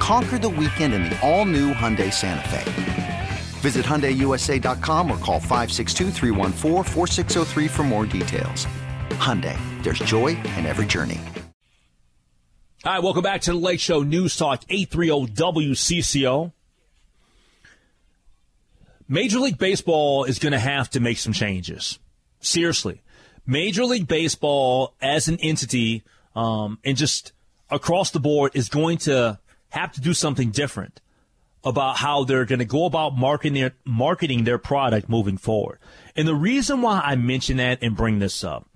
Conquer the weekend in the all new Hyundai Santa Fe. Visit HyundaiUSA.com or call 562 for more details. Hyundai, there's joy in every journey. Right, welcome back to the Lake Show News Talk 830 WCCO. Major League Baseball is going to have to make some changes. Seriously. Major League Baseball as an entity um, and just across the board is going to have to do something different about how they're going to go about marketing their, marketing their product moving forward. And the reason why I mention that and bring this up,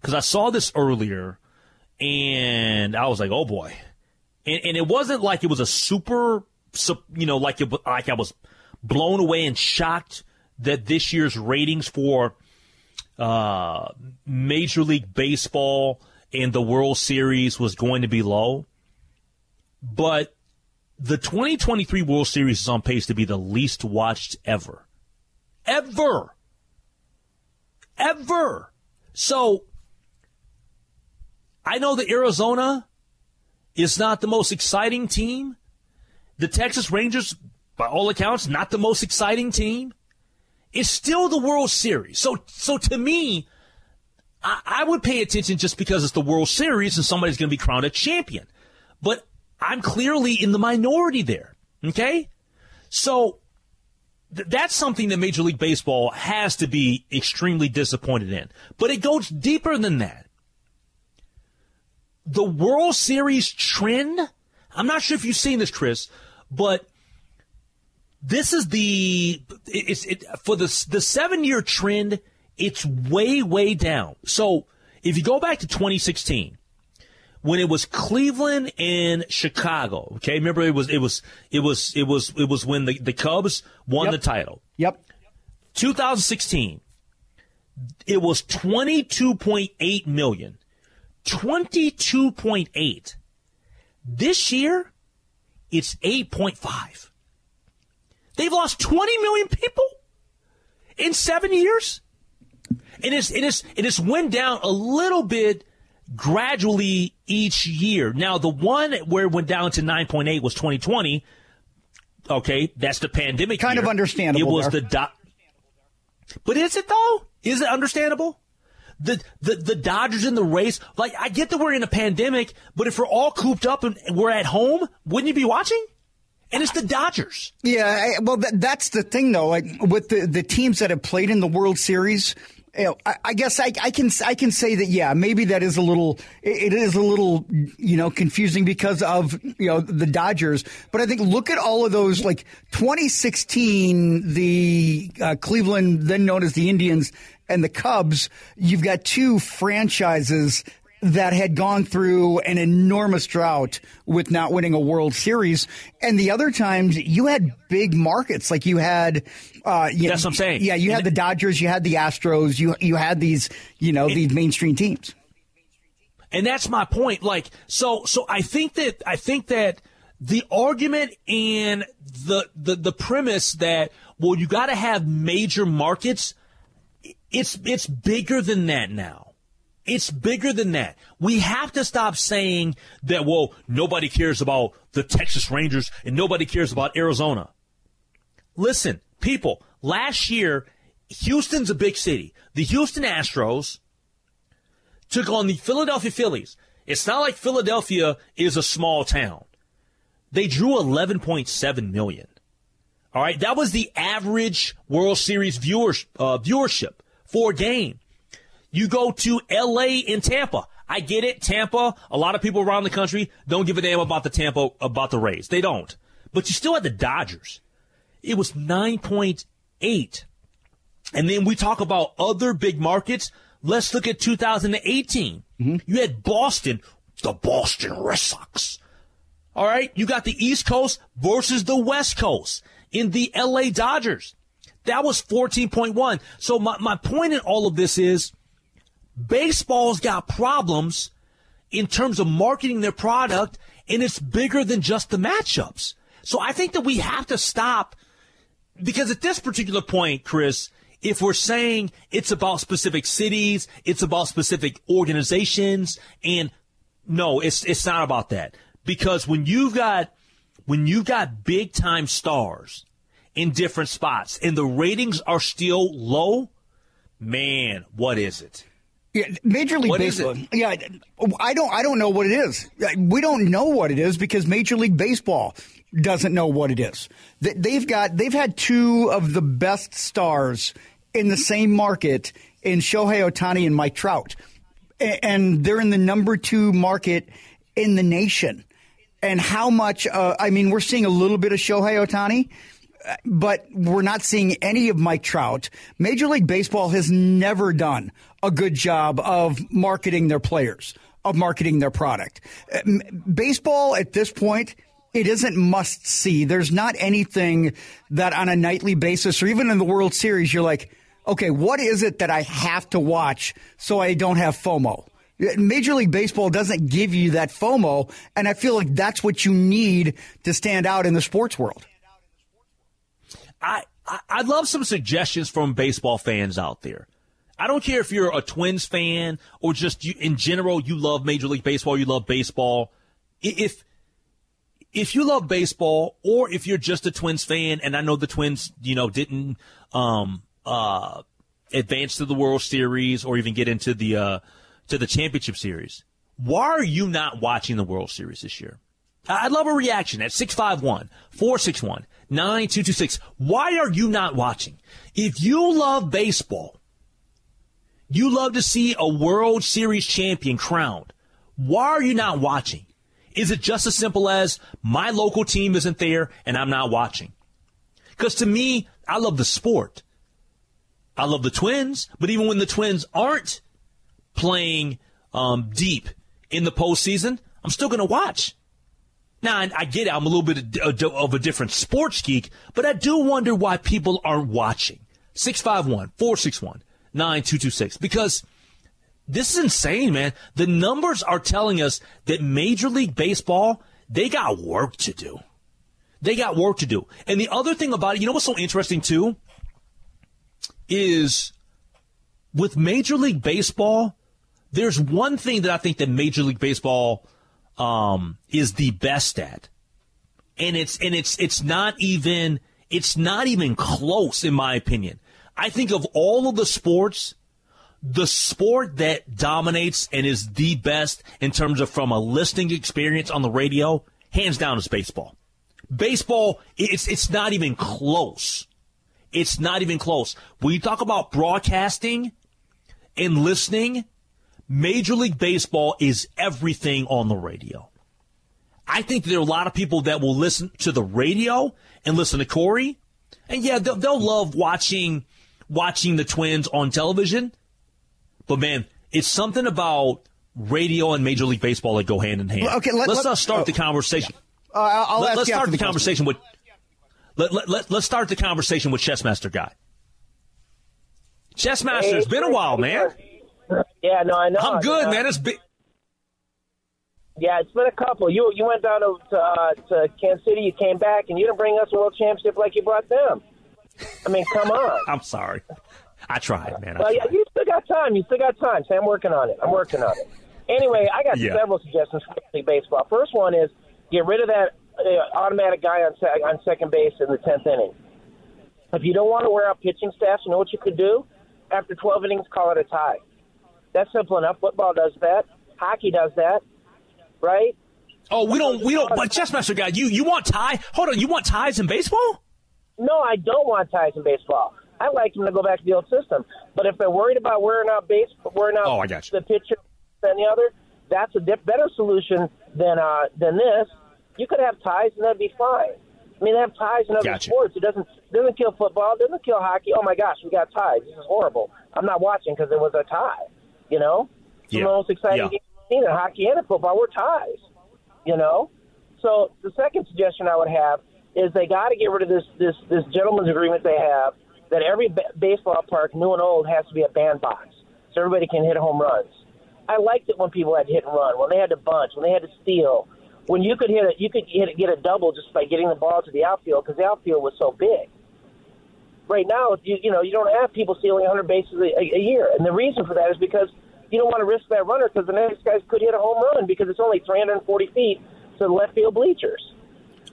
because I saw this earlier and I was like, oh boy. And, and, it wasn't like it was a super, you know, like it, like I was blown away and shocked that this year's ratings for uh, Major League Baseball and the World Series was going to be low. But the 2023 World Series is on pace to be the least watched ever. Ever. Ever. So, I know that Arizona is not the most exciting team. The Texas Rangers, by all accounts, not the most exciting team. It's still the World Series. So, so to me, I, I would pay attention just because it's the World Series and somebody's going to be crowned a champion. But I'm clearly in the minority there. Okay? So th- that's something that Major League Baseball has to be extremely disappointed in. But it goes deeper than that. The World Series trend, I'm not sure if you've seen this, Chris, but this is the it's it, for the the seven year trend. It's way way down. So if you go back to 2016, when it was Cleveland and Chicago. Okay, remember it was it was it was it was it was when the, the Cubs won yep. the title. Yep. 2016. It was 22.8 million. 22.8. This year, it's 8.5. They've lost 20 million people in seven years. And it's, it is, it has went down a little bit gradually each year. Now, the one where it went down to 9.8 was 2020. Okay, that's the pandemic. Kind year. of understandable. It was there. the do- But is it though? Is it understandable? The, the the Dodgers in the race, like I get that we're in a pandemic, but if we're all cooped up and we're at home, wouldn't you be watching? And it's the Dodgers. Yeah, I, well, that, that's the thing, though. Like with the the teams that have played in the World Series, you know, I, I, guess I, I, can I can say that yeah maybe that is a little it is a little you know confusing because of you know the Dodgers. But I think look at all of those like 2016 the uh, Cleveland then known as the Indians and the Cubs you've got two franchises that had gone through an enormous drought with not winning a World Series. And the other times you had big markets, like you had, uh, you that's what I'm saying. Yeah, you had the Dodgers, you had the Astros, you, you had these, you know, these mainstream teams. And that's my point. Like, so, so I think that, I think that the argument and the, the, the premise that, well, you got to have major markets, it's, it's bigger than that now. It's bigger than that. We have to stop saying that, well, nobody cares about the Texas Rangers and nobody cares about Arizona. Listen, people, last year, Houston's a big city. The Houston Astros took on the Philadelphia Phillies. It's not like Philadelphia is a small town. They drew 11.7 million. All right. That was the average World Series viewers, uh, viewership for a game. You go to LA and Tampa. I get it. Tampa, a lot of people around the country don't give a damn about the Tampa, about the Rays. They don't. But you still had the Dodgers. It was 9.8. And then we talk about other big markets. Let's look at 2018. Mm-hmm. You had Boston, the Boston Red Sox. All right. You got the East Coast versus the West Coast in the LA Dodgers. That was 14.1. So my, my point in all of this is baseball's got problems in terms of marketing their product and it's bigger than just the matchups. So I think that we have to stop because at this particular point, Chris, if we're saying it's about specific cities, it's about specific organizations, and no, it's it's not about that. Because when you've got when you've got big time stars in different spots and the ratings are still low, man, what is it? Yeah, Major League What is Baseball. it? Yeah, I don't. I don't know what it is. We don't know what it is because Major League Baseball doesn't know what it is. They- They've got. They've had two of the best stars in the same market in Shohei Ohtani and Mike Trout, and they're in the number two market in the nation. And how much? Uh, I mean, we're seeing a little bit of Shohei Ohtani but we're not seeing any of Mike Trout. Major League Baseball has never done a good job of marketing their players, of marketing their product. Baseball at this point, it isn't must see. There's not anything that on a nightly basis or even in the World Series, you're like, okay, what is it that I have to watch so I don't have FOMO? Major League Baseball doesn't give you that FOMO, and I feel like that's what you need to stand out in the sports world. I, I I'd love some suggestions from baseball fans out there. I don't care if you're a Twins fan or just you, in general you love Major League Baseball, you love baseball. If if you love baseball or if you're just a Twins fan, and I know the Twins, you know, didn't um uh advance to the World Series or even get into the uh to the championship series. Why are you not watching the World Series this year? I- I'd love a reaction at 651 461 9226. Why are you not watching? If you love baseball, you love to see a World Series champion crowned. Why are you not watching? Is it just as simple as my local team isn't there and I'm not watching? Because to me, I love the sport. I love the Twins, but even when the Twins aren't playing um, deep in the postseason, I'm still going to watch. Now, I, get it. I'm a little bit of, uh, of a different sports geek, but I do wonder why people aren't watching. 651 461 9226. Because this is insane, man. The numbers are telling us that Major League Baseball, they got work to do. They got work to do. And the other thing about it, you know what's so interesting too? Is with Major League Baseball, there's one thing that I think that Major League Baseball um, is the best at, and it's and it's it's not even it's not even close in my opinion. I think of all of the sports, the sport that dominates and is the best in terms of from a listening experience on the radio, hands down, is baseball. Baseball, it's it's not even close. It's not even close. When you talk about broadcasting and listening, Major League Baseball is everything on the radio. I think there are a lot of people that will listen to the radio and listen to Corey, and yeah, they'll, they'll love watching watching the Twins on television. But man, it's something about radio and Major League Baseball that go hand in hand. Okay, let- let's let- start oh. the conversation. Uh, I'll I'll Let, ask us you start the question. conversation with. Let, let, let, let's start the conversation with Chessmaster Guy. Chessmaster, it's been a while, man. Yeah, no, I know. I'm good, man. It's been. Yeah, it's been a couple. You you went down to to, uh, to Kansas City, you came back, and you didn't bring us a world championship like you brought them. I mean, come on. I'm sorry. I tried, man. I Well, yeah, you still got time. You still got time. So I'm working on it. I'm working on it. Anyway, I got Yeah. several suggestions for baseball. First one is get rid of that uh, automatic guy on on second base in the tenth inning. If you don't want to wear out pitching staffs, you know what you could do? After 12 innings, call it a tie. That's simple enough. Football does that. Hockey does that, right? Oh, we don't. We don't. But Chessmaster Guy, you you want tie? Hold on. You want ties in baseball? No, I don't want ties in baseball. I like them to go back to the old system. But if they're worried about wearing out base, wearing out Oh, I got you. the pitcher than the other, that's a dip, better solution than uh, than this. You could have ties and that'd be fine. I mean, they have ties in other Gotcha. sports. It doesn't doesn't kill football. It doesn't kill hockey. Oh my gosh, we got ties. This is horrible. I'm not watching because it was a tie. You know, some Yeah. the most exciting Yeah. I've seen in hockey and in football were ties. You know, So the second suggestion I would have is they got to get rid of this this this gentleman's agreement they have that every b- baseball park, new and old, has to be a bandbox so everybody can hit home runs. I liked it when people had to hit and run, when they had to bunch, when they had to steal, when you could hit it, you could hit, get a double just by getting the ball to the outfield because the outfield was so big. Right now, you you know you don't have people stealing 100 bases a, a year, and the reason for that is because you don't want to risk that runner because the next guy could hit a home run because it's only 340 feet to the left field bleachers.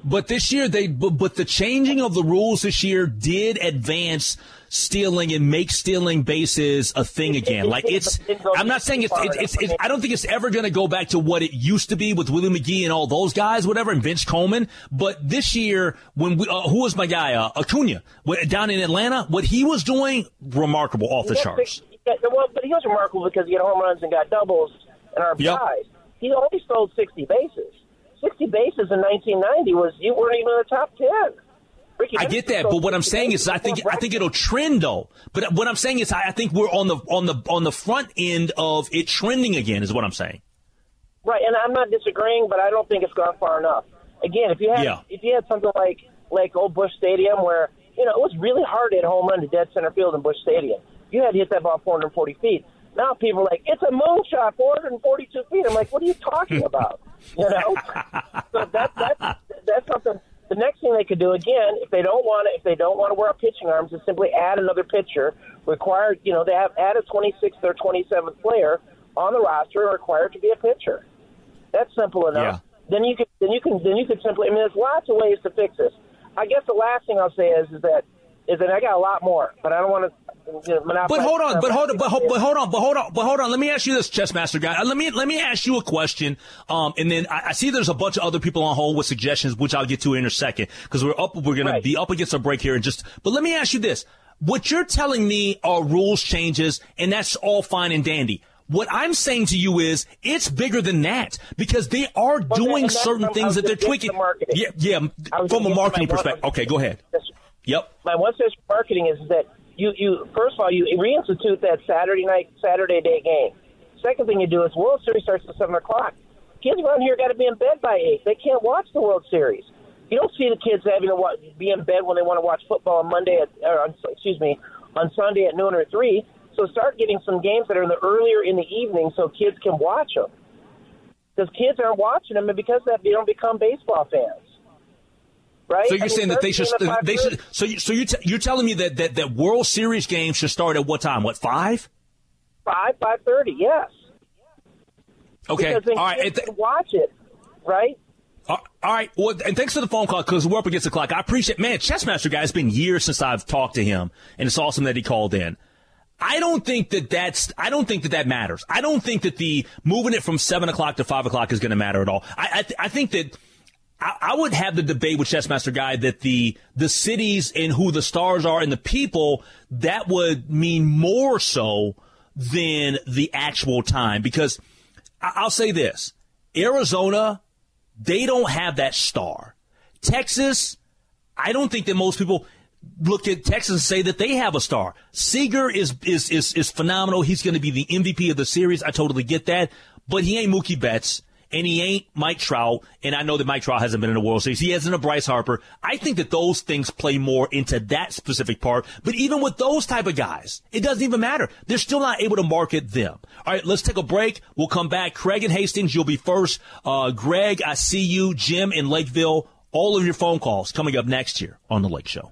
But this year, they but, but the changing of the rules this year did advance stealing and make stealing bases a thing again. Like it's, I'm not saying it's, it's, it's, I don't think it's ever going to go back to what it used to be with Willie McGee and all those guys, whatever, and Vince Coleman. But this year, when we, uh, who was my guy, uh, Acuna, down in Atlanta, what he was doing, remarkable, off the charts. Well, but he was remarkable because he had home runs and got doubles and RBIs. Yep. He only stole 60 bases. 60 bases in 1990 was you weren't even in the top 10. Rickey I get that, but what I'm saying is, I think I think it'll trend though. But what I'm saying is, I think we're on the on the on the front end of it trending again. Is what I'm saying. Right, and I'm not disagreeing, but I don't think it's gone far enough. Again, if you had yeah. if you had something like like old Busch Stadium, where you know it was really hard to hit home run to dead center field in Busch Stadium, you had to hit that ball 440 feet. Now people are like, it's a moonshot, 442 feet. I'm like, what are you talking about? You know, so that that that's something. The next thing they could do again, if they don't want to, if they don't want to wear pitching arms, is simply add another pitcher. Required, you know, they have add a 26th or 27th player on the roster required to be a pitcher. That's simple enough. Yeah. Then you can then you can then you can simply. I mean, there's lots of ways to fix this. I guess the last thing I'll say is is that is that I got a lot more, but I don't want to but hold on, but hold on, but, but hold on, but hold on, but hold on. Let me ask you this, chess master guy. Let me let me ask you a question. Um, and then I, I see there's a bunch of other people on hold with suggestions, which I'll get to in a second because we're up. We're gonna right. be up against a break here, and just. But let me ask you this: What you're telling me are rules changes, and that's all fine and dandy. What I'm saying to you is it's bigger than that because they are well, doing certain things that they're tweaking. The yeah, yeah, from a marketing perspective. Okay, go ahead. Yep. My one says marketing is that you you first of all you reinstitute that Saturday night Saturday day game. Second thing you do is World Series starts at seven o'clock. Kids around here got to be in bed by eight. They can't watch the World Series. You don't see the kids having to watch, be in bed when they want to watch football on Monday at or on, excuse me on Sunday at noon or three. So start getting some games that are in the earlier in the evening so kids can watch them. Because kids aren't watching them, and because of that, they don't become baseball fans right? So you're I saying that they should they should so you, so you t- you're telling me that, that that World Series game should start at what time? What five? Five five thirty. Yes. Okay. All right. Th- watch it, right? all right. Well, and thanks for the phone call because we're up against the clock. I appreciate, man, Chessmaster guy. It's been years since I've talked to him, and it's awesome that he called in. I don't think that that's, I don't think that that matters. I don't think that the moving it from seven o'clock to five o'clock is going to matter at all. I, I, th- I think that I, I would have the debate with Chessmaster Guy that the the cities and who the stars are and the people that would mean more so than the actual time because I, I'll say this: Arizona, they don't have that star. Texas, I don't think that most people look at Texas and say that they have a star. Seager is is is, is phenomenal. He's going to be the MVP of the series. I totally get that, but he ain't Mookie Betts and he ain't Mike Trout. And I know that Mike Trout hasn't been in the World Series. He hasn't a Bryce Harper. I think that those things play more into that specific part. But even with those type of guys, it doesn't even matter. They're still not able to market them. All right, let's take a break. We'll come back. Craig and Hastings, you'll be first. Uh, Greg, I see you. Jim in Lakeville. All of your phone calls coming up next year on the Lake Show.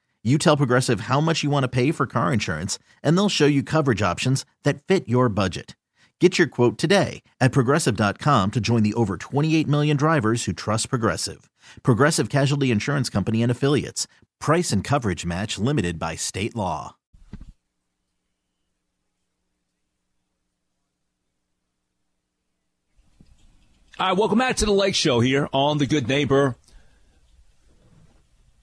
You tell Progressive how much you want to pay for car insurance, and they'll show you coverage options that fit your budget. Get your quote today at progressive.com to join the over 28 million drivers who trust Progressive. Progressive Casualty Insurance Company and Affiliates. Price and coverage match limited by state law. All right, welcome back to the Lake Show here on The Good Neighbor.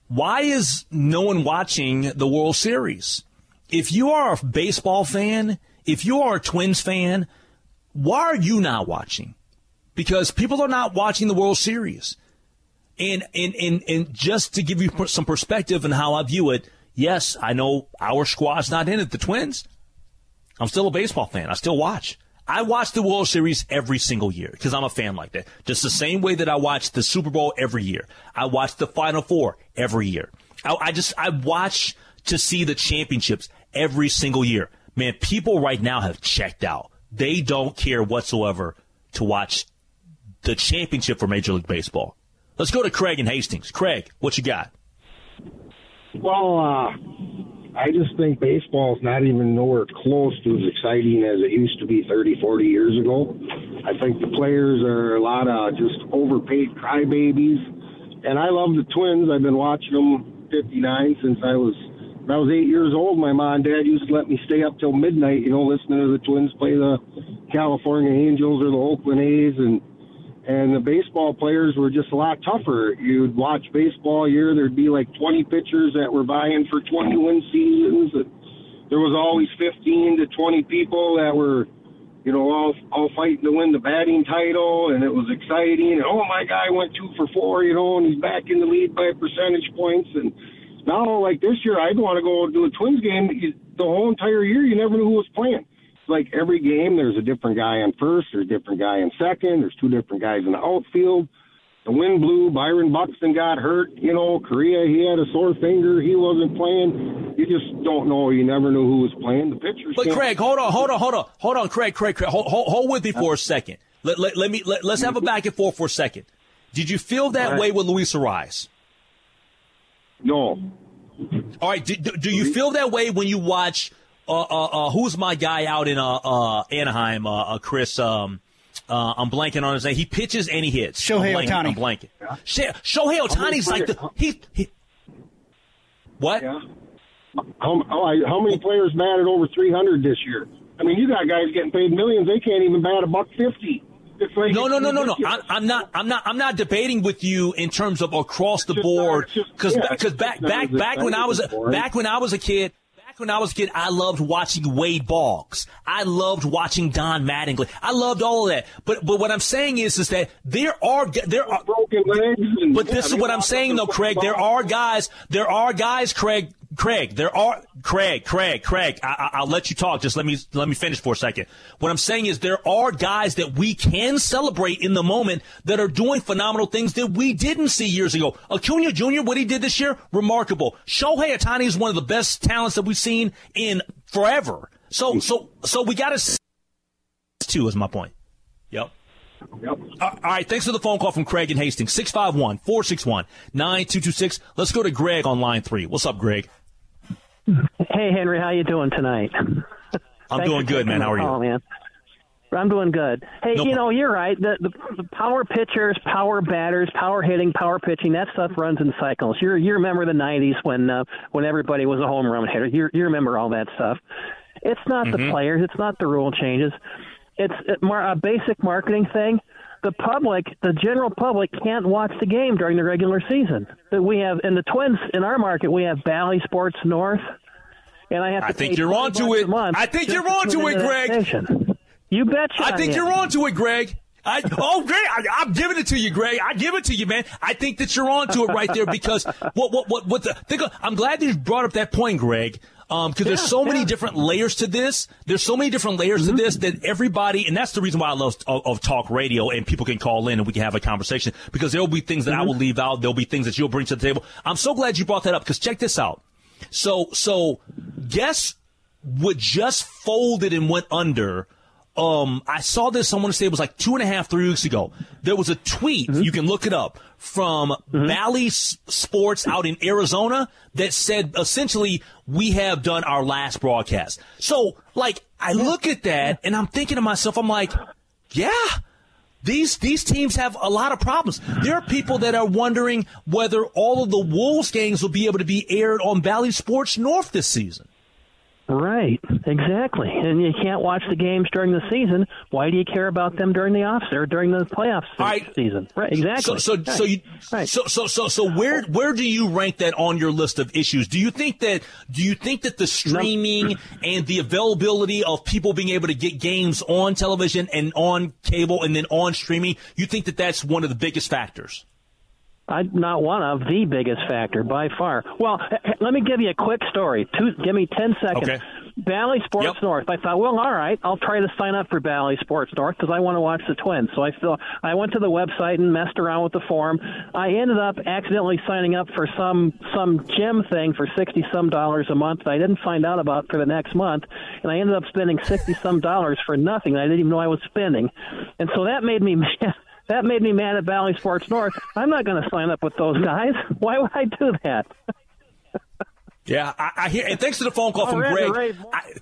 Why is no one watching the World Series? If you are a baseball fan, if you are a Twins fan, why are you not watching? Because people are not watching the World Series. And, and, and, and just to give you some perspective on how I view it, yes, I know our squad's not in it, the Twins. I'm still a baseball fan. I still watch. I watch the World Series every single year because I'm a fan like that. Just the same way that I watch the Super Bowl every year. I watch the Final Four every year. I, I just, I watch to see the championships every single year. Man, people right now have checked out. They don't care whatsoever to watch the championship for Major League Baseball. Let's go to Craig and Hastings. Craig, what you got? Well, uh, I just think baseball is not even nowhere close to as exciting as it used to be 30, 40 years ago. I think the players are a lot of just overpaid crybabies. And I love the Twins. I've been watching them 59 since I was when I was eight years old. My mom and dad used to let me stay up till midnight, you know, listening to the Twins play the California Angels or the Oakland A's, and and the baseball players were just a lot tougher. You'd watch baseball year, there'd be like 20 pitchers that were vying for 20 win seasons. And there was always 15 to 20 people that were, you know, all all fighting to win the batting title, and it was exciting. And oh, my guy went two for four, you know, and he's back in the lead by percentage points. And now, like this year, I'd want to go to a Twins game. The whole entire year, you never knew who was playing like every game, there's a different guy in first, there's a different guy in second, there's two different guys in the outfield. The wind blew. Byron Buxton got hurt. You know, Correa, he had a sore finger. He wasn't playing. You just don't know. You never knew who was playing. The pitchers. But Craig, hold on, hold on, hold on, hold on, Craig, Craig, Craig, hold, hold, hold with me for a second. Let, let, let me let, us have a back and forth for a second. Did you feel that right. way with Luis Arraez? No. All right. Do, do you feel that way when you watch uh, uh, uh, who's my guy out in uh, uh, Anaheim? Uh, Chris. Um, I'm blanking on his name. He pitches and he hits. Shohei I'm Ohtani. I'm blanking. Yeah. Shohei Ohtani's like the he. he what? Yeah. How, how many players batted over 300 this year? I mean, you got guys getting paid millions. They can't even bat a buck fifty. Like no, no, no, no, no. I'm, I'm, not. I'm not. I'm not debating with you in terms of across the board because because back back back when I was back when I was a kid, when I was a kid, I loved watching Wade Boggs. I loved watching Don Mattingly. I loved all of that. But but what I'm saying is is that there are there are broken legs. But this yeah, is what I'm saying though, Craig. There are guys. There are guys, Craig. Craig, there are Craig, Craig, Craig. I, will let you talk. Just let me let me finish for a second. What I'm saying is there are guys that we can celebrate in the moment that are doing phenomenal things that we didn't see years ago. Acuna Jr. What he did this year, remarkable. Shohei Ohtani is one of the best talents that we've seen in forever. So so so we got to. Two is my point. Yep. Yep. All right. Thanks for the phone call from Craig and Hastings. 651 461 9226. Let's go to Greg on line three. What's up, Greg? Hey, Henry, how you doing tonight? I'm doing good, man. How are you? man. I'm doing good. Hey, no you know, you're right. The, the the power pitchers, power batters, power hitting, power pitching, that stuff runs in cycles. You you remember the 90s when uh, when everybody was a home run hitter. You you remember all that stuff. It's not mm-hmm. the players, it's not the rule changes. It's a basic marketing thing. The public, the general public, can't watch the game during the regular season. We have in the Twins in our market, we have Bally Sports North, and I have. I think you're onto it. I think you're onto it, Greg. You betcha. I think you're onto it, Greg. I, oh, Greg, I, am giving it to you, Greg. I give it to you, man. I think that you're onto it right there because what, what, what, what the, think of, I'm glad you brought up that point, Greg. Um, cause yeah, there's so yeah. many different layers to this. There's so many different layers mm-hmm. to this that everybody, and that's the reason why I love of, of, talk radio and people can call in and we can have a conversation because there'll be things that mm-hmm. I will leave out. There'll be things that you'll bring to the table. I'm so glad you brought that up because check this out. So, so guess what just folded and went under um, I saw this, I want to say it was like two and a half, three weeks ago. There was a tweet, mm-hmm. you can look it up, from mm-hmm. Bally Sports out in Arizona that said essentially, we have done our last broadcast. So, like, I look at that and I'm thinking to myself, I'm like, yeah, these these teams have a lot of problems. There are people that are wondering whether all of the Wolves games will be able to be aired on Bally Sports North this season. Right, exactly. And you can't watch the games during the season. Why do you care about them during the off or during the playoffs right. season? Right, exactly. So, so, right. so you, right. so, so, so, so, where, where do you rank that on your list of issues? Do you think that, do you think that the streaming no. and the availability of people being able to get games on television and on cable and then on streaming, you think that that's one of the biggest factors? I, not one of the biggest factor by far. Well, eh, eh, let me give you a quick story. Two, give me ten seconds. Okay. Bally Sports yep. North. I thought, well, all right, I'll try to sign up for Bally Sports North because I want to watch the Twins. So I feel I went to the website and messed around with the form. I ended up accidentally signing up for some some gym thing for sixty some dollars a month that I didn't find out about for the next month, and I ended up spending sixty some dollars for nothing I didn't even know I was spending, and so that made me. That made me mad at Bally Sports North. I'm not going to sign up with those guys. Why would I do that? yeah, I, I, hear. And thanks to the phone call oh, from Greg. Ray, I,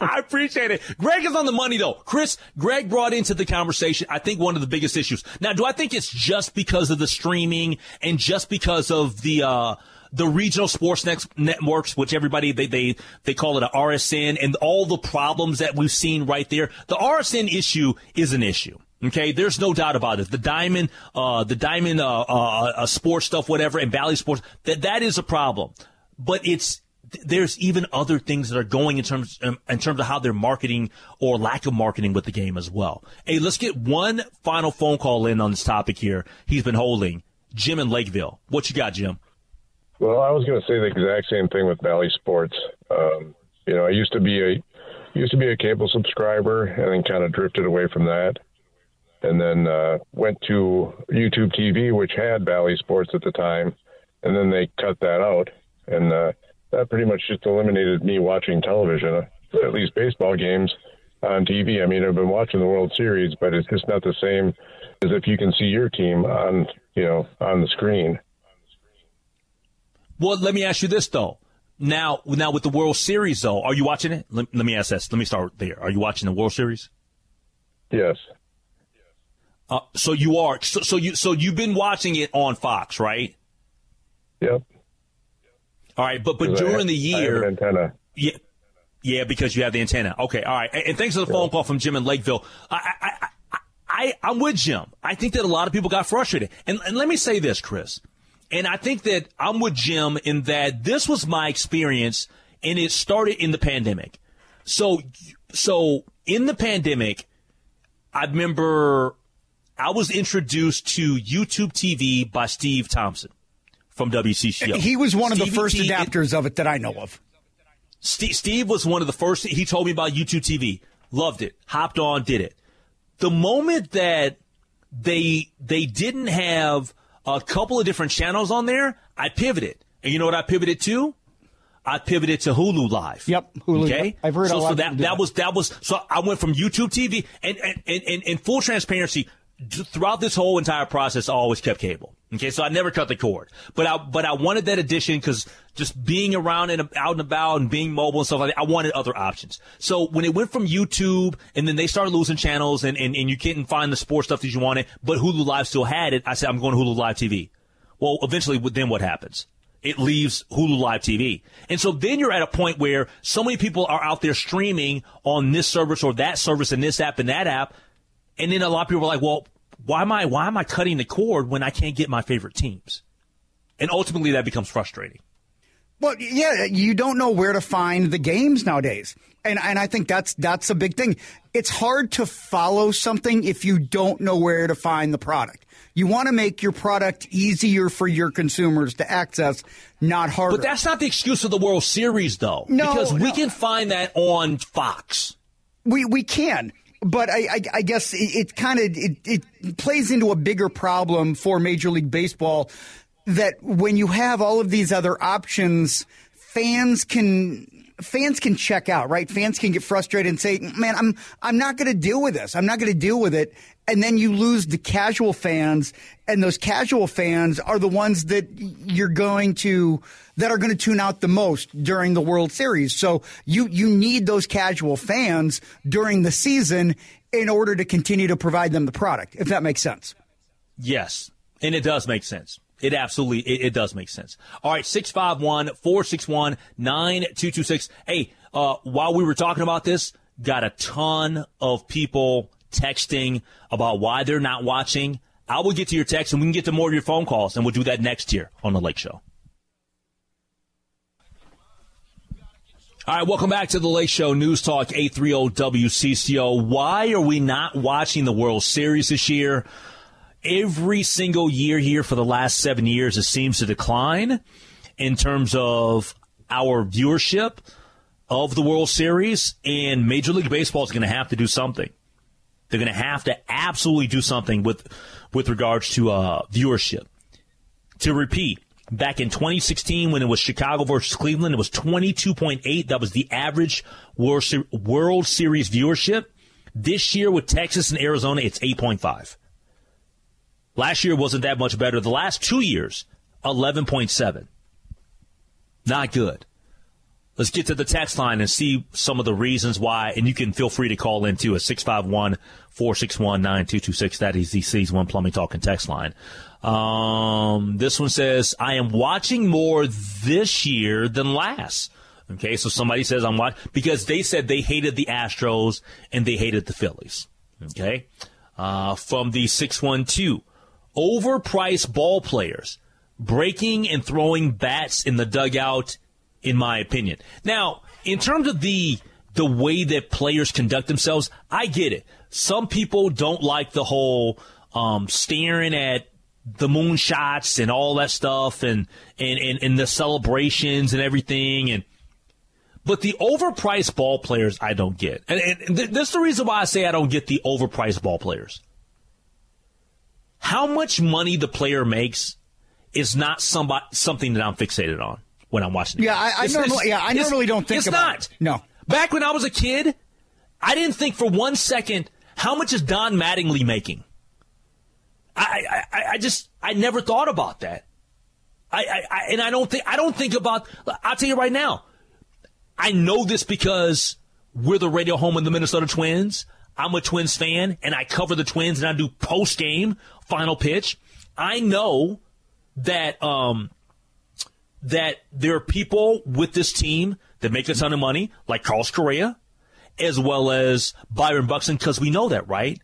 I appreciate it. Greg is on the money though. Chris, Greg brought into the conversation, I think one of the biggest issues. Now, do I think it's just because of the streaming and just because of the, uh, the regional sports networks, which everybody they they they call it a RSN, and all the problems that we've seen right there. The RSN issue is an issue. Okay, there's no doubt about it. The diamond, uh, the diamond, uh, uh, uh, sports stuff, whatever, and Bally Sports, that that is a problem. But it's there's even other things that are going in terms um, in terms of how they're marketing or lack of marketing with the game as well. Hey, let's get one final phone call in on this topic here. He's been holding Jim in Lakeville. What you got, Jim? Well, I was going to say the exact same thing with Bally Sports. Um, you know, I used to be a used to be a cable subscriber, and then kind of drifted away from that and then uh, went to YouTube TV, which had Bally Sports at the time, and then they cut that out, and uh, that pretty much just eliminated me watching television, uh, at least baseball games on TV. I mean, I've been watching the World Series, but it's just not the same as if you can see your team on, you know, on the screen. Well, let me ask you this though. Now, now with the World Series though, are you watching it? Let, let me ask this. Let me start there. Are you watching the World Series? Yes. Uh, so you are. So, so you so you've been watching it on Fox, right? Yep. All right, but but during have, the year, antenna. Yeah, yeah, because you have the antenna. Okay, all right. And, and thanks for the phone call from Jim in Lakeville. I, I, I, I, I'm with Jim. I think that a lot of people got frustrated. And, and let me say this, Chris. And I think that I'm with Jim in that this was my experience, and it started in the pandemic. So, so in the pandemic, I remember I was introduced to YouTube TV by Steve Thompson from WCCO. He was one of the first T- adapters of it that I know of. Steve, Steve was one of the first. He told me about YouTube TV. Loved it. Hopped on, did it. The moment that they they didn't have a couple of different channels on there, I pivoted. And you know what I pivoted to? I pivoted to Hulu Live. Yep, Hulu. Okay, I've heard so, so that that was that was so I went from YouTube TV and and, and, and in full transparency, throughout this whole entire process, I always kept cable. Okay, so I never cut the cord, but I but I wanted that addition because just being around and out and about and being mobile and stuff like that, I wanted other options. So when it went from YouTube and then they started losing channels and, and, and you couldn't find the sports stuff that you wanted, but Hulu Live still had it, I said I'm going to Hulu Live TV. Well, eventually, then what happens? It leaves Hulu Live TV. And so then you're at a point where so many people are out there streaming on this service or that service and this app and that app. And then a lot of people were like, well, why am I why am I cutting the cord when I can't get my favorite teams? And ultimately that becomes frustrating. Well, yeah, you don't know where to find the games nowadays. And and I think that's that's a big thing. It's hard to follow something if you don't know where to find the product. You want to make your product easier for your consumers to access, not harder. But that's not the excuse of the World Series, though. No, because we no. can find that on Fox. We we can, but I I, I guess it, it kind of it, it plays into a bigger problem for Major League Baseball that when you have all of these other options, fans can fans can check out, right? Fans can get frustrated and say, "Man, I'm I'm not going to deal with this. I'm not going to deal with it." And then you lose the casual fans, and those casual fans are the ones that you're going to that are going to tune out the most during the World Series. So you you need those casual fans during the season in order to continue to provide them the product, if that makes sense. Yes, and it does make sense. It absolutely it, it does make sense. All right, 651-461-9226. Hey, uh, while we were talking about this, got a ton of people texting about why they're not watching. I will get to your text and we can get to more of your phone calls and we'll do that next year on the Lake Show. All right, welcome back to the Lake Show News Talk 830 WCCO. Why are we not watching the World Series this year? Every single year here for the last seven years, it seems to decline in terms of our viewership of the World Series, and Major League Baseball is going to have to do something. They're going to have to absolutely do something with with regards to uh, viewership. To repeat, back in 2016 when it was Chicago versus Cleveland, it was 22.8. That was the average World, World Series viewership. This year with Texas and Arizona, it's 8.5. Last year wasn't that much better. The last two years, 11.7. Not good. Let's get to the text line and see some of the reasons why. And you can feel free to call in too at 651 461 9226. That is the C's One Plumbing Talk and text line. Um, this one says, I am watching more this year than last. Okay, so somebody says I'm watching because they said they hated the Astros and they hated the Phillies. Okay, uh, from the 612, overpriced ball players breaking and throwing bats in the dugout in my opinion. Now, in terms of the the way that players conduct themselves, I get it. Some people don't like the whole um, staring at the moon shots and all that stuff and, and, and, and the celebrations and everything and but the overpriced ball players I don't get. And, and th- this is the reason why I say I don't get the overpriced ball players. How much money the player makes is not somebody, something that I'm fixated on when I'm watching. Yeah, I, I normally, yeah, I normally don't think it's about not. it. No. Back when I was a kid, I didn't think for one second how much is Don Mattingly making. I, I, I, just I never thought about that. I, I, I and I don't think I don't think about. I'll tell you right now. I know this because we're the radio home of the Minnesota Twins. I'm a Twins fan, and I cover the Twins, and I do post game, final pitch. I know that um, that there are people with this team that make a ton of money, like Carlos Correa, as well as Byron Buxton, because we know that, right?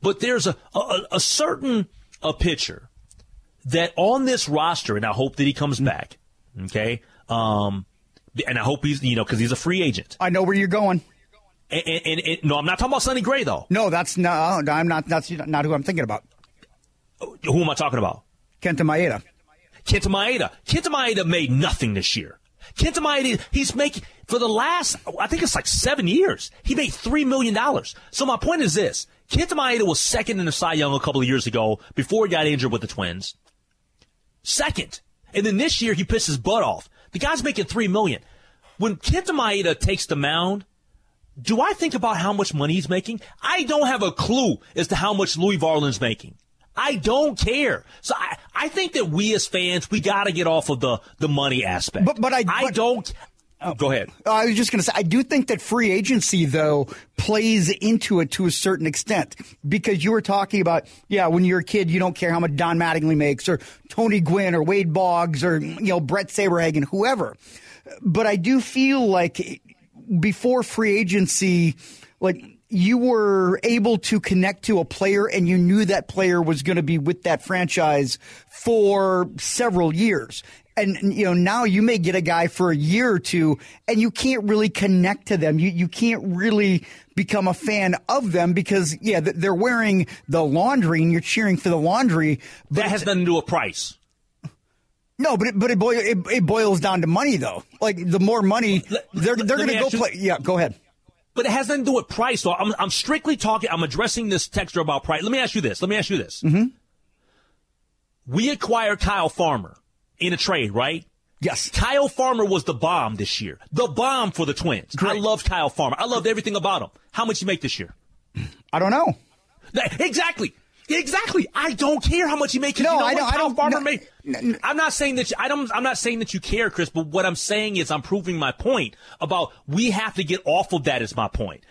But there's a, a, a certain a pitcher that on this roster, and I hope that he comes back, okay? Um, and I hope he's, you know, because he's a free agent. I know where you're going. And, and, and, and- no, I'm not talking about Sonny Gray, though. No, that's no, I'm not. That's not who I'm thinking about. Who am I talking about? Kenta Maeda. Kenta Maeda. Kenta Maeda made nothing this year. Kenta Maeda, he's making, for the last, I think it's like seven years, he made $3 million. So my point is this. Kenta Maeda was second in the Cy Young a couple of years ago before he got injured with the Twins. Second. And then this year he pissed his butt off. The guy's making 3 million. When Kenta Maeda takes the mound, do I think about how much money he's making? I don't have a clue as to how much Louie Varland's making. I don't care. So I, I think that we as fans, we got to get off of the, the money aspect. But but I I but- don't. Oh. go ahead. Oh, I was just going to say, I do think that free agency, though, plays into it to a certain extent because you were talking about, yeah, when you're a kid, you don't care how much Don Mattingly makes or Tony Gwynn or Wade Boggs or, you know, Bret Saberhagen, whoever. But I do feel like before free agency, like you were able to connect to a player and you knew that player was going to be with that franchise for several years. And you know now you may get a guy for a year or two, and you can't really connect to them. You you can't really become a fan of them because yeah, they're wearing the laundry, and you're cheering for the laundry. That has nothing to do with price. No, but it, but it, boil, it, it, boils down to money though. Like the more money, they're they're going to go play. Yeah, go ahead. But it has nothing to do with price. So I'm I'm strictly talking. I'm addressing this texture about price. Let me ask you this. Let me ask you this. Mm-hmm. We acquired Kyle Farmer in a trade, right? Yes. Kyle Farmer was the bomb this year. The bomb for the Twins. Great. I loved Kyle Farmer. I loved everything about him. How much you make this year? I don't know. Exactly. Exactly. I don't care how much you make. No, you know I don't. Kyle I don't. Farmer no, made. I'm not saying that. You, I don't. I'm not saying that you care, Chris. But what I'm saying is, I'm proving my point about we have to get off of that. Is my point.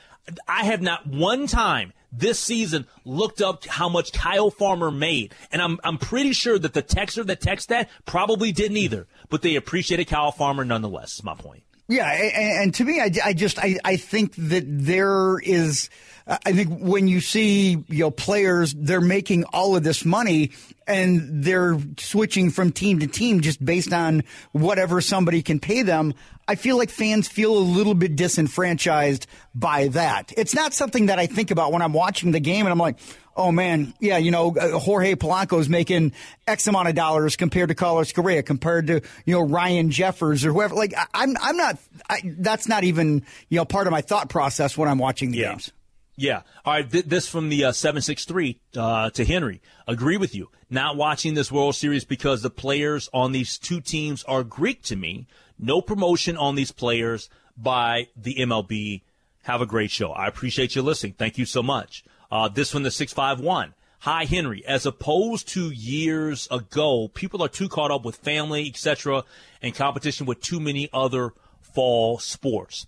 I have not one time this season looked up how much Kyle Farmer made. And I'm, I'm pretty sure that the texter that texted that probably didn't either, but they appreciated Kyle Farmer nonetheless, is my point. Yeah. And, and to me, I, I just, I, I think that there is, I think when you see, you know, players, they're making all of this money and they're switching from team to team just based on whatever somebody can pay them. I feel like fans feel a little bit disenfranchised by that. It's not something that I think about when I'm watching the game and I'm like, oh man, yeah, you know, uh, Jorge Polanco is making X amount of dollars compared to Carlos Correa, compared to, you know, Ryan Jeffers or whoever. Like, I'm, I'm not, I, that's not even, you know, part of my thought process when I'm watching the yeah. games. Yeah. All right. Th- this from the uh, 763 uh, to Henry. Agree with you. Not watching this World Series because the players on these two teams are Greek to me. No promotion on these players by the MLB. Have a great show. I appreciate you listening. Thank you so much. Uh, this one, the 651. Hi, Henry. As opposed to years ago, people are too caught up with family, etc., and competition with too many other fall sports.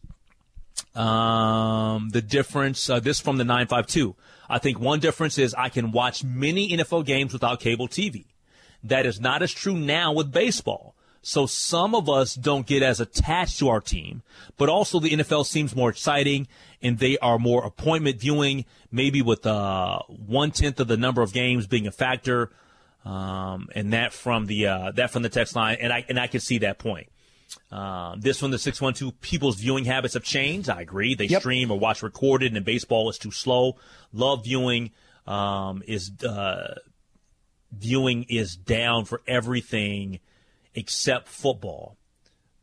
Um, the difference, uh, this from the 952. I think one difference is I can watch many NFL games without cable TV. That is not as true now with baseball. So some of us don't get as attached to our team, but also the NFL seems more exciting and they are more appointment viewing, maybe with uh, one tenth of the number of games being a factor. Um, and that from the uh, that from the text line, and I and I can see that point. Uh, this one, the 612, people's viewing habits have changed. I agree. They yep. stream or watch recorded, and baseball is too slow. Love viewing um, is uh, viewing is down for everything except football.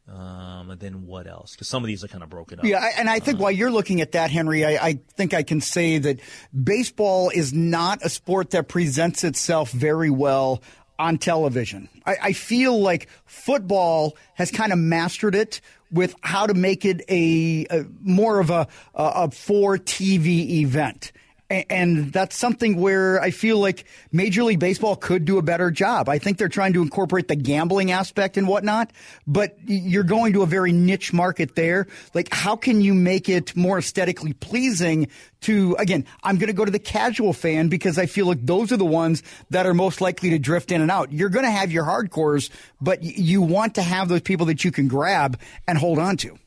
Um, and then what else? Because some of these are kind of broken up. Yeah, and I think uh, while you're looking at that, Henry, I, I, think I can say that baseball is not a sport that presents itself very well on television. I, I feel like football has kind of mastered it with how to make it a, a more of a, a, a for TV event and that's something where I feel like Major League Baseball could do a better job. I think they're trying to incorporate the gambling aspect and whatnot, but you're going to a very niche market there. Like, how can you make it more aesthetically pleasing to, again, I'm going to go to the casual fan because I feel like those are the ones that are most likely to drift in and out. You're going to have your hardcores, but you want to have those people that you can grab and hold on to.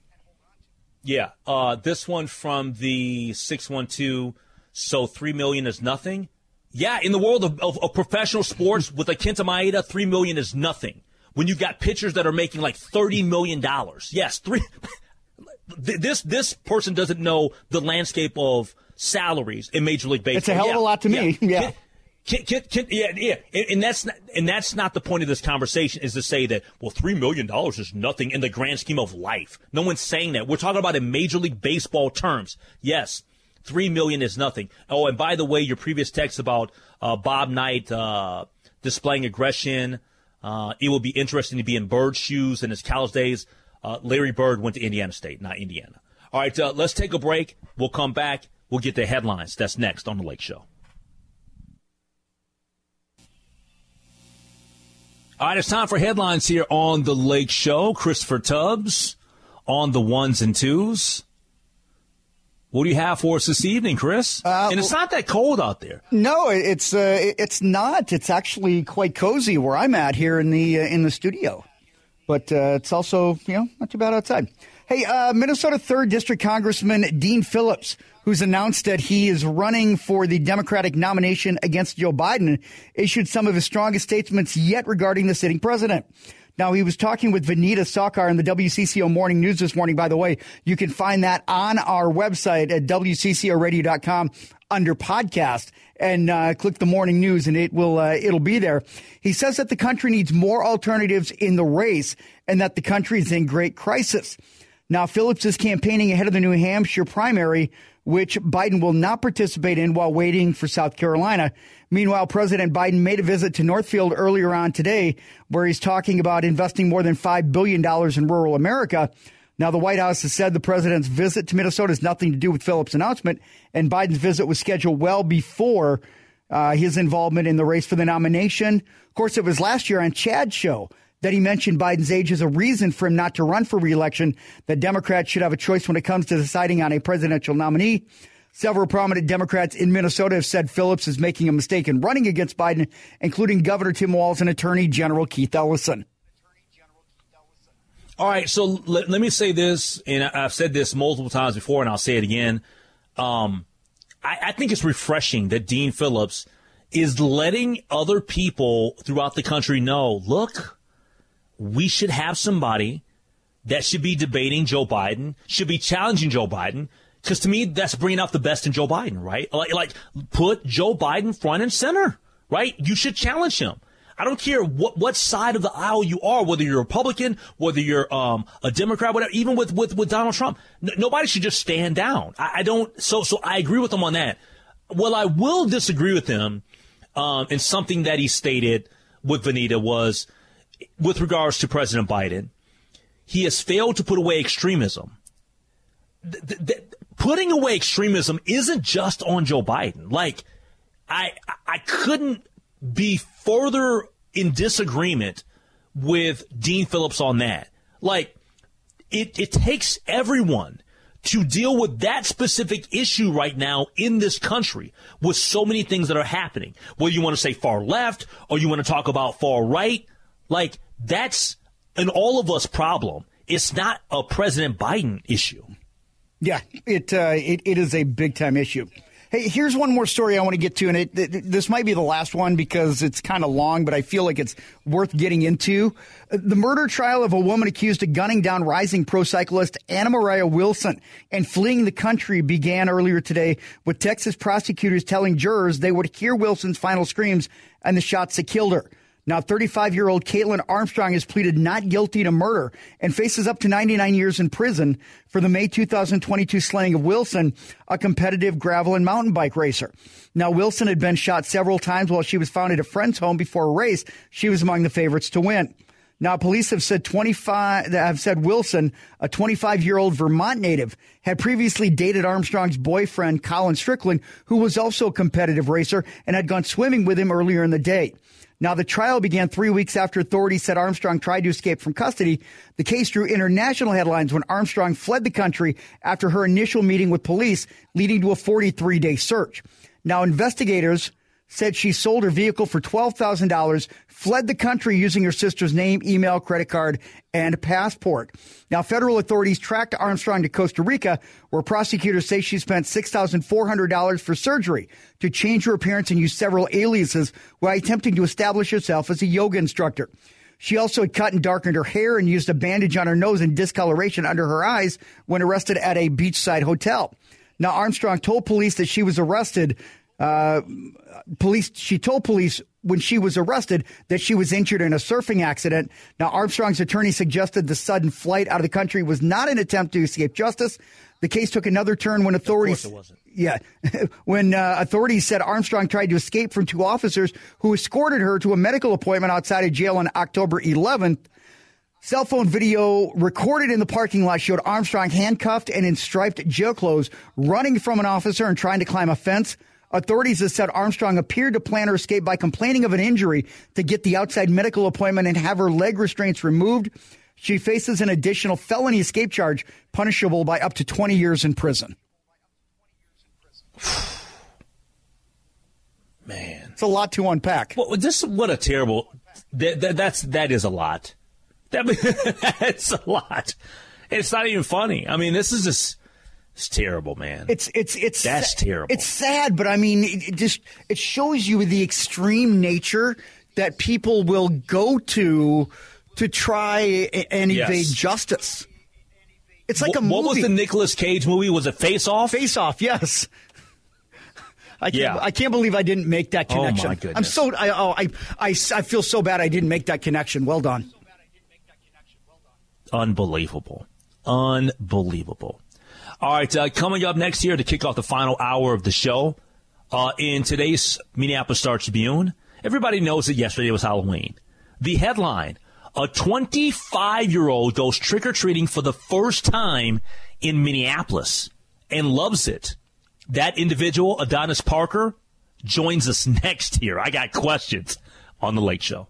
Yeah. Uh, this one from the 612- so three million is nothing. Yeah, in the world of, of, of professional sports with a Kenta Maeda, three million is nothing. When you've got pitchers that are making like thirty million dollars, yes, three. this this person doesn't know the landscape of salaries in Major League Baseball. It's a hell of a lot to me. Yeah. Can, can, can, yeah, yeah, and that's not, and that's not the point of this conversation. Is to say that well, three million dollars is nothing in the grand scheme of life. No one's saying that. We're talking about in Major League Baseball terms. Yes, Three million is nothing. Oh, and by the way, your previous text about uh, Bob Knight uh, displaying aggression. Uh, it will be interesting to be in Bird's shoes in his college days. Uh, Larry Bird went to Indiana State, not Indiana. All right, uh, let's take a break. We'll come back. We'll get the headlines. That's next on the Lake Show. All right, it's time for headlines here on the Lake Show. Christopher Tubbs on the ones and twos. What do you have for us this evening, Chris? Uh, and it's not that cold out there. No, it's uh, it's not. It's actually quite cozy where I'm at here in the uh, in the studio, but uh, it's also you know not too bad outside. Hey, uh, Minnesota Third District Congressman Dean Phillips, who's announced that he is running for the Democratic nomination against Joe Biden, issued some of his strongest statements yet regarding the sitting president. Now, he was talking with Vineeta Sawkar in the WCCO Morning News this morning. By the way, you can find that on our website at WCCOradio.com under podcast and uh, click the morning news and it will uh, it'll be there. He says that the country needs more alternatives in the race and that the country is in great crisis. Now, Phillips is campaigning ahead of the New Hampshire primary, which Biden will not participate in while waiting for South Carolina. Meanwhile, President Biden made a visit to Northfield earlier on today, where he's talking about investing more than $5 billion in rural America. Now, the White House has said the president's visit to Minnesota has nothing to do with Phillips' announcement, and Biden's visit was scheduled well before uh, his involvement in the race for the nomination. Of course, it was last year on Chad's show that he mentioned Biden's age as a reason for him not to run for reelection, that Democrats should have a choice when it comes to deciding on a presidential nominee. Several prominent Democrats in Minnesota have said Phillips is making a mistake in running against Biden, including Governor Tim Walz and Attorney General Keith Ellison. All right, so let, let me say this, and I've said this multiple times before, and I'll say it again. Um, I, I think it's refreshing that Dean Phillips is letting other people throughout the country know look, we should have somebody that should be debating Joe Biden, should be challenging Joe Biden. Because to me, that's bringing out the best in Joe Biden, right? Like, like, put Joe Biden front and center, right? You should challenge him. I don't care what, what side of the aisle you are, whether you're Republican, whether you're um, a Democrat, whatever. Even with with, with Donald Trump, N- nobody should just stand down. I, I, don't. So so I agree with him on that. Well, I will disagree with him um, in something that he stated with Vineeta was with regards to President Biden. He has failed to put away extremism. Th- th- putting away extremism isn't just on Joe Biden. Like I I couldn't be further in disagreement with Dean Phillips on that. Like, it, it takes everyone to deal with that specific issue right now in this country with so many things that are happening. Whether you want to say far left or you want to talk about far right, like, that's an all of us problem. It's not a President Biden issue. Yeah, it uh, it, it is a big time issue. Hey, here's one more story I want to get to, and it, it, this might be the last one because it's kind of long, but I feel like it's worth getting into. The murder trial of a woman accused of gunning down rising pro cyclist Anna Maria Wilson and fleeing the country began earlier today with Texas prosecutors telling jurors they would hear Wilson's final screams and the shots that killed her. Now, 35 year old Kaitlin Armstrong has pleaded not guilty to murder and faces up to 99 years in prison for the May 2022 slaying of Wilson, a competitive gravel and mountain bike racer. Now, Wilson had been shot several times while she was found at a friend's home before a race. She was among the favorites to win. Now, police have said 25, have said Wilson, a 25 year old Vermont native, had previously dated Armstrong's boyfriend, Colin Strickland, who was also a competitive racer and had gone swimming with him earlier in the day. Now, the trial began three weeks after authorities said Armstrong tried to escape from custody. The case drew international headlines when Armstrong fled the country after her initial meeting with police, leading to a 43 day search. Now, investigators said she sold her vehicle for $12,000, fled the country using her sister's name, email, credit card, and passport. Now, federal authorities tracked Armstrong to Costa Rica, where prosecutors say she spent $6,400 for surgery to change her appearance and use several aliases while attempting to establish herself as a yoga instructor. She also had cut and darkened her hair and used a bandage on her nose and discoloration under her eyes when arrested at a beachside hotel. Now, Armstrong told police that she was arrested uh, police, she told police when she was arrested that she was injured in a surfing accident. Now, Armstrong's attorney suggested the sudden flight out of the country was not an attempt to escape justice. The case took another turn when authorities. Yeah, when uh, authorities said Armstrong tried to escape from two officers who escorted her to a medical appointment outside of jail on October 11th. Cell phone video recorded in the parking lot showed Armstrong handcuffed and in striped jail clothes, running from an officer and trying to climb a fence. Authorities have said Armstrong appeared to plan her escape by complaining of an injury to get the outside medical appointment and have her leg restraints removed. She faces an additional felony escape charge punishable by up to 20 years in prison. Man, it's a lot to unpack. Well, this what a terrible. That, that that's that is a lot. That, that's a lot. It's not even funny. I mean, this is just it's terrible, man. It's it's it's that's sa- terrible. It's sad, but I mean, it, it just it shows you the extreme nature that people will go to to try and evade yes. justice. It's like what, a movie. What was the Nicolas Cage movie? Was it Face Off? Face Off, yes. I can't, yeah. I can't believe I didn't make that connection. Oh my goodness. I'm so I, oh, I, I, I feel so bad I didn't make that connection. Well done. Unbelievable. Unbelievable. All right, uh, coming up next year to kick off the final hour of the show, uh, in today's Minneapolis Star Tribune, everybody knows that yesterday was Halloween. The headline a 25 year old goes trick or treating for the first time in Minneapolis and loves it. That individual, Adonis Parker, joins us next here. I got questions on The Lake Show.